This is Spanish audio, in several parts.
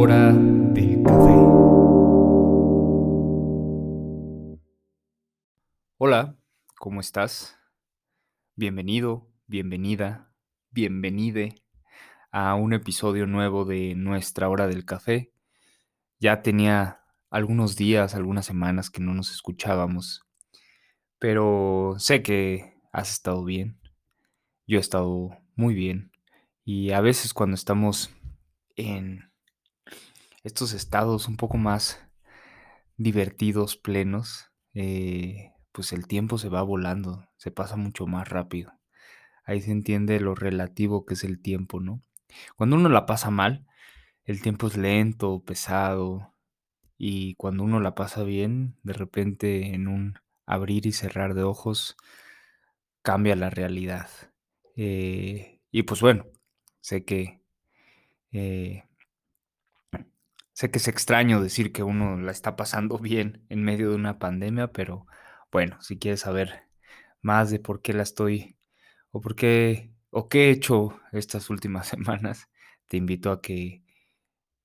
hora del café. Hola, ¿cómo estás? Bienvenido, bienvenida, bienvenide a un episodio nuevo de Nuestra hora del café. Ya tenía algunos días, algunas semanas que no nos escuchábamos, pero sé que has estado bien. Yo he estado muy bien y a veces cuando estamos en estos estados un poco más divertidos, plenos, eh, pues el tiempo se va volando, se pasa mucho más rápido. Ahí se entiende lo relativo que es el tiempo, ¿no? Cuando uno la pasa mal, el tiempo es lento, pesado, y cuando uno la pasa bien, de repente en un abrir y cerrar de ojos, cambia la realidad. Eh, y pues bueno, sé que eh, sé que es extraño decir que uno la está pasando bien en medio de una pandemia, pero bueno, si quieres saber más de por qué la estoy o por qué o qué he hecho estas últimas semanas, te invito a que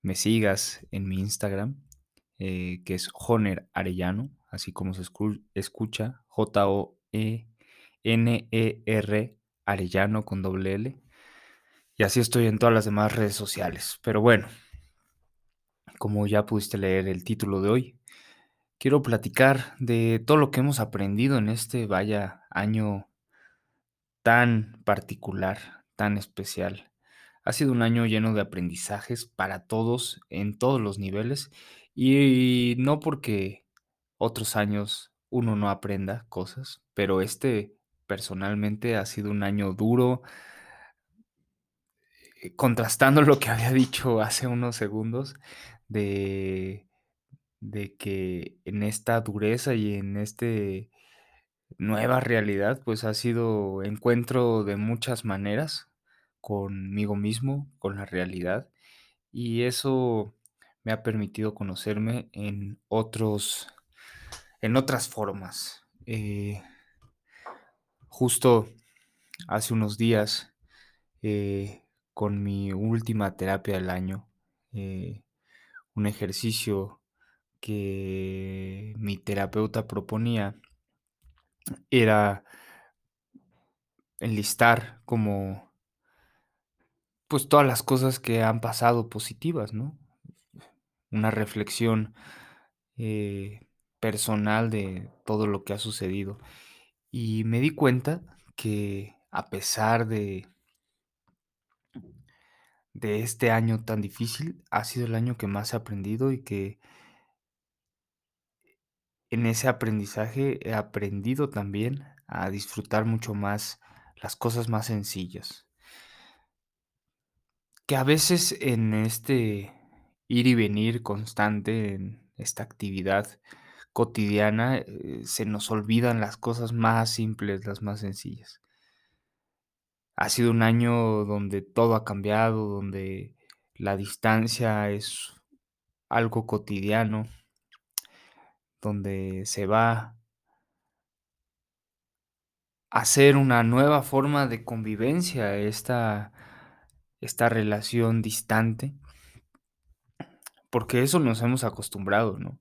me sigas en mi Instagram, eh, que es Joner Arellano, así como se escucha, J-O-E-N-E-R Arellano con doble L. Y así estoy en todas las demás redes sociales. Pero bueno, como ya pudiste leer el título de hoy, quiero platicar de todo lo que hemos aprendido en este vaya año tan particular, tan especial. Ha sido un año lleno de aprendizajes para todos, en todos los niveles, y no porque otros años uno no aprenda cosas, pero este personalmente ha sido un año duro, eh, contrastando lo que había dicho hace unos segundos, de, de que en esta dureza y en este nueva realidad, pues ha sido encuentro de muchas maneras conmigo mismo, con la realidad, y eso me ha permitido conocerme en otros, en otras formas. Eh, justo hace unos días, eh, con mi última terapia del año, eh, un ejercicio que mi terapeuta proponía era enlistar como pues todas las cosas que han pasado positivas, ¿no? Una reflexión eh, personal de todo lo que ha sucedido. Y me di cuenta que a pesar de, de este año tan difícil, ha sido el año que más he aprendido y que en ese aprendizaje he aprendido también a disfrutar mucho más las cosas más sencillas. Que a veces en este ir y venir constante, en esta actividad cotidiana, eh, se nos olvidan las cosas más simples, las más sencillas. Ha sido un año donde todo ha cambiado, donde la distancia es algo cotidiano, donde se va a hacer una nueva forma de convivencia, esta, esta relación distante, porque eso nos hemos acostumbrado, ¿no?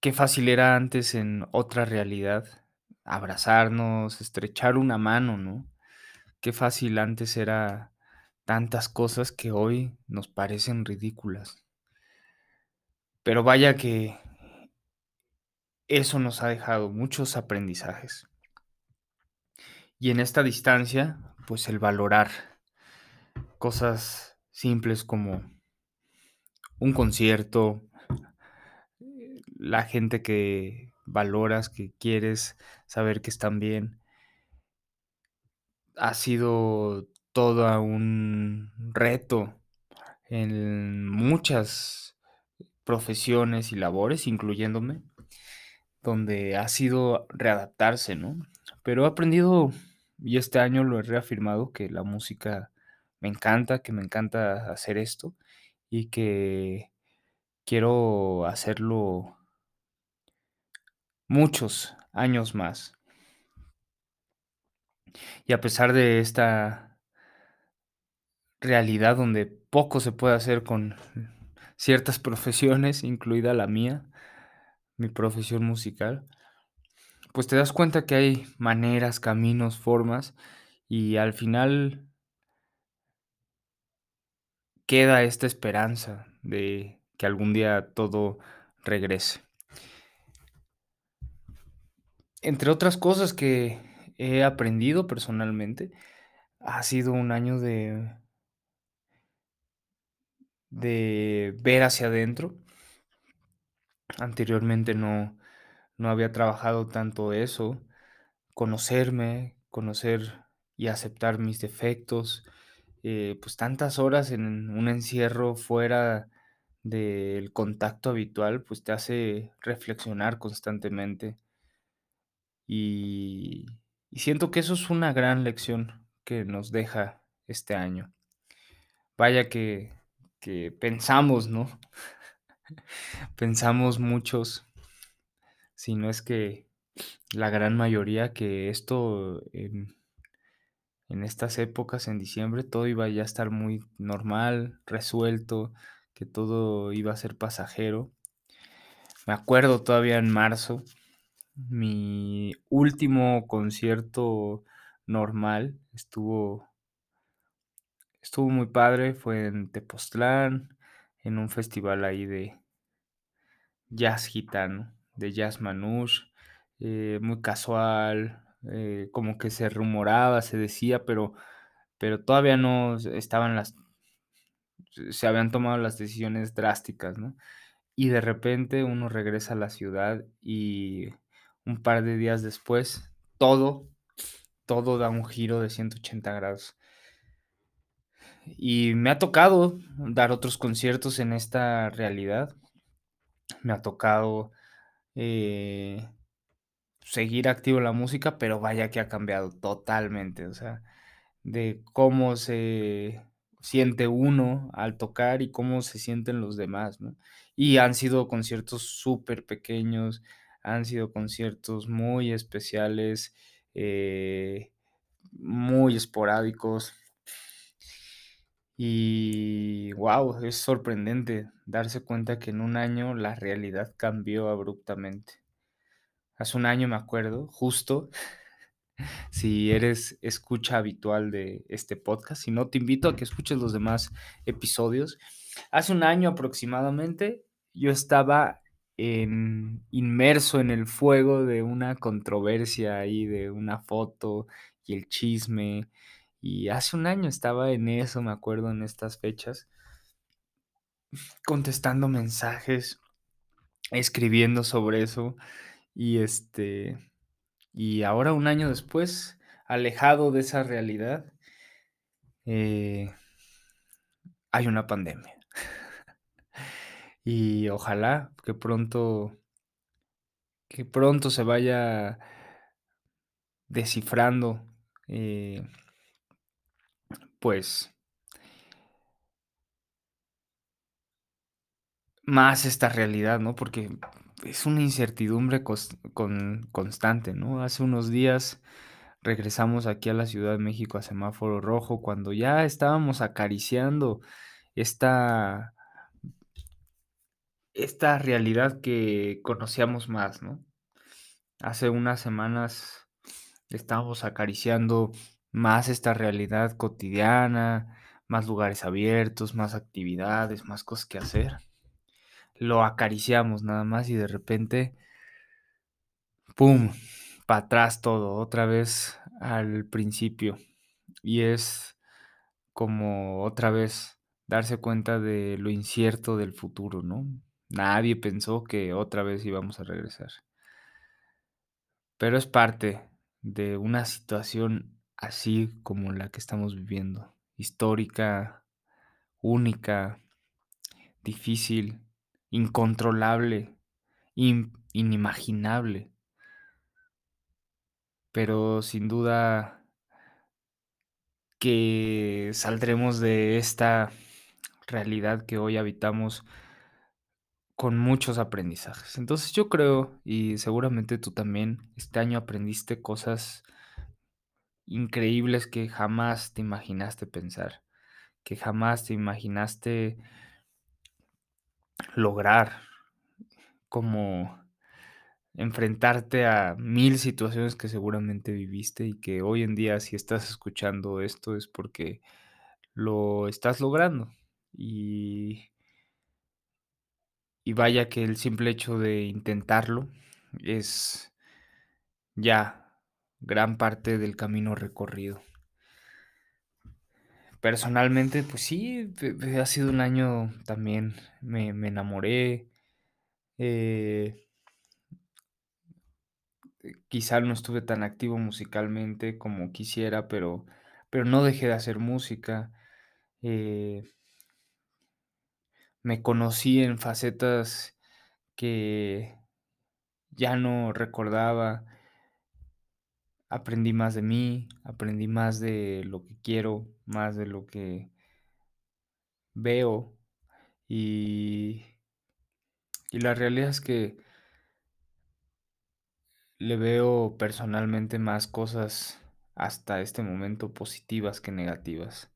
Qué fácil era antes en otra realidad abrazarnos, estrechar una mano, ¿no? Qué fácil antes era tantas cosas que hoy nos parecen ridículas. Pero vaya que eso nos ha dejado muchos aprendizajes. Y en esta distancia, pues el valorar cosas simples como un concierto, la gente que valoras, que quieres saber que están bien. Ha sido todo un reto en muchas profesiones y labores, incluyéndome donde ha sido readaptarse, ¿no? Pero he aprendido, y este año lo he reafirmado, que la música me encanta, que me encanta hacer esto y que quiero hacerlo muchos años más. Y a pesar de esta realidad donde poco se puede hacer con ciertas profesiones, incluida la mía, mi profesión musical, pues te das cuenta que hay maneras, caminos, formas, y al final queda esta esperanza de que algún día todo regrese. Entre otras cosas que he aprendido personalmente, ha sido un año de de ver hacia adentro. Anteriormente no no había trabajado tanto eso, conocerme, conocer y aceptar mis defectos, eh, pues tantas horas en un encierro fuera del contacto habitual, pues te hace reflexionar constantemente. Y y siento que eso es una gran lección que nos deja este año. Vaya que pensamos, ¿no? Pensamos muchos, si no es que la gran mayoría, que esto en en estas épocas, en diciembre, todo iba ya a estar muy normal, resuelto, que todo iba a ser pasajero. Me acuerdo todavía en marzo, mi último concierto normal estuvo estuvo muy padre, fue en Tepoztlán, en un festival ahí de jazz gitano, de jazz manouche, eh, muy casual, eh, como que se rumoraba, se decía, pero pero todavía no estaban las se habían tomado las decisiones drásticas, ¿no? Y de repente uno regresa a la ciudad y un par de días después, todo, todo da un giro de 180 grados. Y me ha tocado dar otros conciertos en esta realidad. Me ha tocado, eh, seguir activo la música, pero vaya que ha cambiado totalmente, o sea, de cómo se siente uno al tocar y cómo se sienten los demás, ¿no? Y han sido conciertos superpequeños, han sido conciertos muy especiales, eh, muy esporádicos. Y guau, es sorprendente darse cuenta que en un año la realidad cambió abruptamente. Hace un año me acuerdo, justo, si eres escucha habitual de este podcast, si no, te invito a que escuches los demás episodios. Hace un año aproximadamente, yo estaba inmerso en el fuego de una controversia ahí, de una foto y el chisme, y hace un año estaba en eso, me acuerdo, en estas fechas contestando mensajes, escribiendo sobre eso, y, este, y ahora, un año después, alejado de esa realidad eh hay una pandemia. Y ojalá que pronto que pronto se vaya descifrando, eh pues más esta realidad, ¿no? Porque es una incertidumbre con constante, ¿no? Hace unos días regresamos aquí a la Ciudad de México a semáforo rojo, cuando ya estábamos acariciando esta esta realidad que conocíamos más, ¿no? Hace unas semanas estábamos acariciando más esta realidad cotidiana, más lugares abiertos, más actividades, más cosas que hacer. Lo acariciamos nada más y de repente pum, para atrás todo, otra vez al principio. Y es como otra vez darse cuenta de lo incierto del futuro, ¿no? Nadie pensó que otra vez íbamos a regresar. Pero es parte de una situación así como la que estamos viviendo, histórica, única, difícil, incontrolable, in inimaginable. Pero sin duda que saldremos de esta realidad que hoy habitamos con muchos aprendizajes. Entonces, yo creo, y seguramente tú también, este año aprendiste cosas increíbles que jamás te imaginaste pensar, que jamás te imaginaste lograr, como enfrentarte a 1000 situaciones que seguramente viviste y que hoy en día, si estás escuchando esto, es porque lo estás logrando. Y y vaya que el simple hecho de intentarlo es ya gran parte del camino recorrido. Personalmente, pues sí, ha sido un año también, me me enamoré, eh eh, quizá no estuve tan activo musicalmente como quisiera, pero pero no dejé de hacer música, eh me conocí en facetas que ya no recordaba. Aprendí más de mí, aprendí más de lo que quiero, más de lo que veo, y y la realidad es que le veo personalmente más cosas, hasta este momento, positivas que negativas.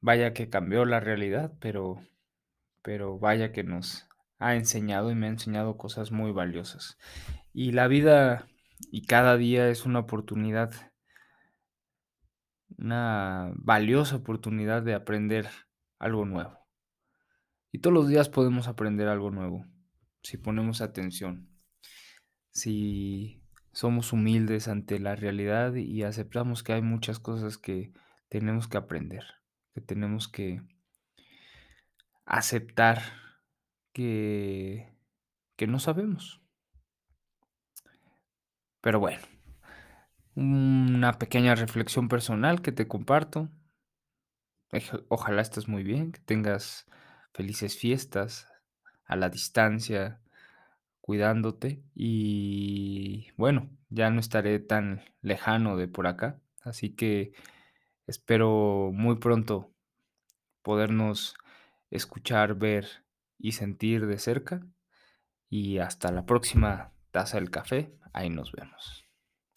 Vaya que cambió la realidad, pero pero vaya que nos ha enseñado, y me ha enseñado cosas muy valiosas. Y la vida, y cada día es una oportunidad una valiosa oportunidad de aprender algo nuevo. Y todos los días podemos aprender algo nuevo, si ponemos atención. Si somos humildes ante la realidad y aceptamos que hay muchas cosas que tenemos que aprender, que tenemos que aceptar que que no sabemos. Pero bueno, una pequeña reflexión personal que te comparto. Ojalá estés muy bien, que tengas felices fiestas a la distancia, cuidándote, y bueno, ya no estaré tan lejano de por acá, así que espero muy pronto podernos escuchar, ver y sentir de cerca, y hasta la próxima taza del café, ahí nos vemos.